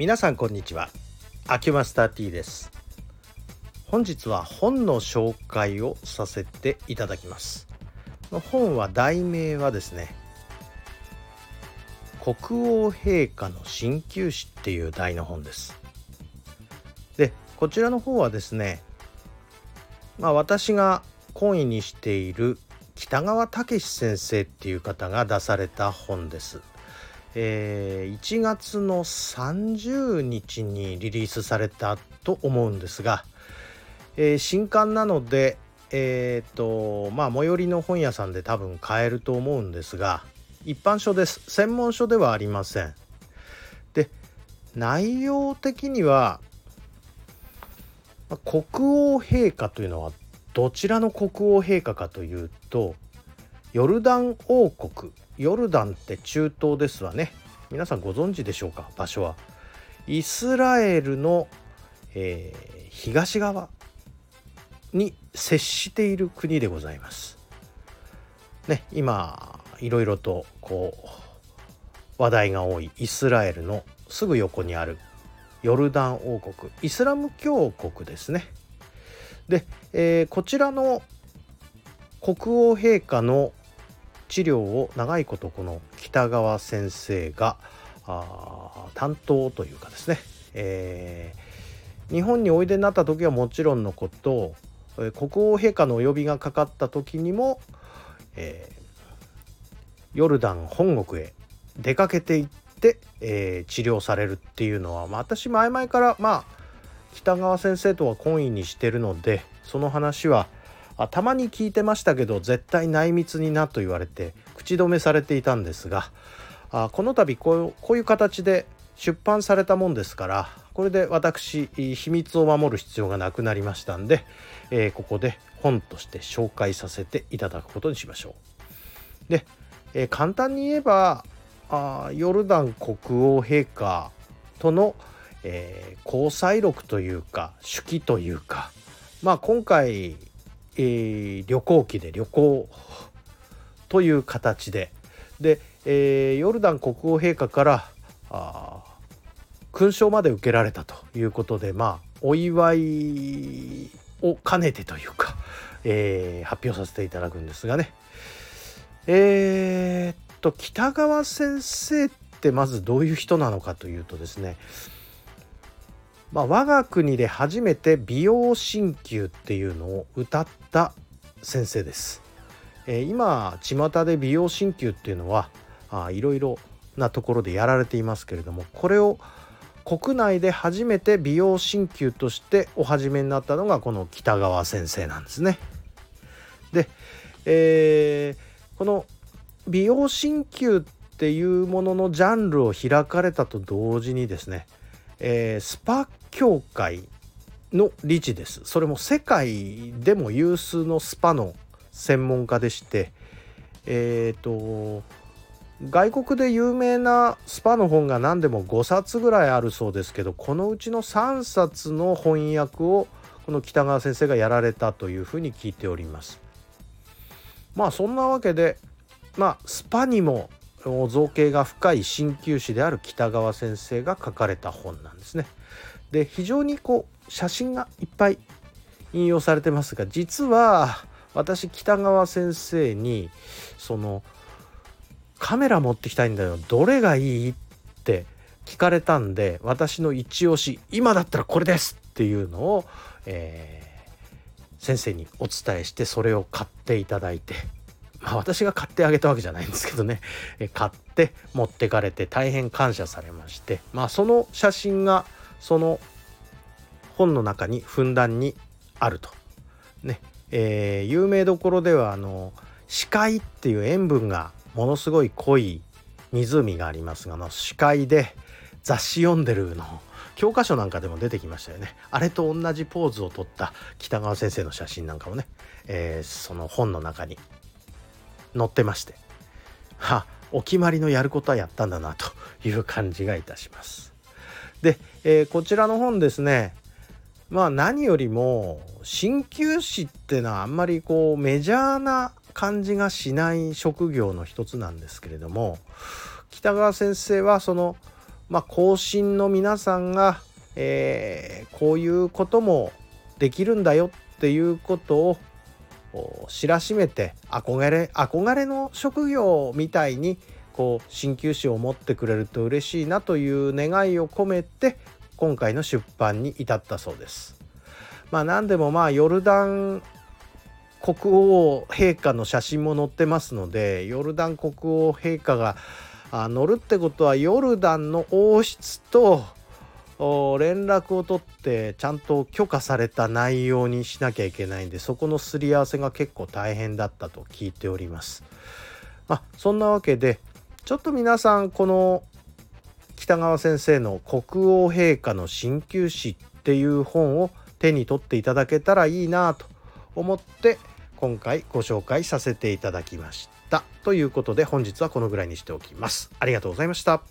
皆さんこんにちは。アキュマスター T です。本日は本の紹介をさせていただきます。本は題名はですね国王陛下の鍼灸師っていう題の本です。でこちらの方はですねまあ私が懇意にしている北川武先生っていう方が出された本です。えー、1月の30日にリリースされたと思うんですが、えー、新刊なのでえっ、とまあ最寄りの本屋さんで多分買えると思うんですが一般書です。専門書ではありません。で内容的には国王陛下というのはどちらの国王陛下かというとヨルダン王国ヨルダンって中東ですわね。皆さんご存知でしょうか？場所は。イスラエルの、えー、東側に接している国でございます。ね今いろいろとこう話題が多いイスラエルのすぐ横にあるヨルダン王国イスラム教国ですね。で、えー、こちらの国王陛下の治療を長いことこの北川先生が担当というかですね、えー、日本においでになった時はもちろんのこと国王陛下のお呼びがかかった時にも、えー、ヨルダン本国へ出かけていって、えー、治療されるっていうのは、まあ、私前々からまあ北川先生とは懇意にしてるのでその話はあたまに聞いてましたけど絶対内密になと言われて口止めされていたんですがあこの度こうこういう形で出版されたもんですからこれで私秘密を守る必要がなくなりましたんで、えー、ここで本として紹介させていただくことにしましょう。で、えー、簡単に言えばあヨルダン国王陛下との、えー、交際録というか手記というかまあ今回えー、旅行記で旅行という形で。で、えー、ヨルダン国王陛下からあ勲章まで受けられたということでまあお祝いを兼ねてというか、えー、発表させていただくんですがね。えー、っと北川先生ってまずどういう人なのかというとですねまあ、我が国で初めて美容鍼灸っていうのを歌った先生です。えー、今巷で美容鍼灸っていうのはいろいろなところでやられていますけれどもこれを国内で初めて美容鍼灸としてお始めになったのがこの北川先生なんですね。で、えー、この美容鍼灸っていうもののジャンルを開かれたと同時にですねえー、スパ協会の理事ですそれも世界でも有数のスパの専門家でしてえっ、ー、と外国で有名なスパの本が何でも5冊ぐらいあるそうですけどこのうちの3冊の翻訳をこの北川先生がやられたというふうに聞いております。まあそんなわけでまあスパにも造形が深い鍼灸師である北川先生が書かれた本なんですね。で非常にこう写真がいっぱい引用されてますが実は私北川先生にそのカメラ持ってきたいんだよどれがいいって聞かれたんで私の一押し今だったらこれですっていうのを、えー、先生にお伝えしてそれを買っていただいてまあ私が買ってあげたわけじゃないんですけどね。え買って持ってかれて大変感謝されまして。まあその写真がその本の中にふんだんにあると。ね。えー、有名どころではあの視界っていう塩分がものすごい濃い湖がありますがの視界で雑誌読んでるの教科書なんかでも出てきましたよね。あれと同じポーズをとった北川先生の写真なんかもね、えー、その本の中に載ってましてはお決まりのやることはやったんだなという感じがいたします。で、えー、こちらの本ですねまあ何よりも鍼灸師ってのはあんまりこうメジャーな感じがしない職業の一つなんですけれども北川先生はそのまあ、後進の皆さんが、えー、こういうこともできるんだよっていうことを知らしめて憧れ憧れの職業みたいにこう鍼灸師を持ってくれると嬉しいなという願いを込めて今回の出版に至ったそうです。まあ何でもまあヨルダン国王陛下の写真も載ってますのでヨルダン国王陛下が乗るってことはヨルダンの王室と連絡を取ってちゃんと許可された内容にしなきゃいけないんでそこのすり合わせが結構大変だったと聞いております。まあ、そんなわけでちょっと皆さんこの北川先生の「国王陛下の鍼灸師」っていう本を手に取っていただけたらいいなと思って今回ご紹介させていただきました。ということで本日はこのぐらいにしておきます。ありがとうございました。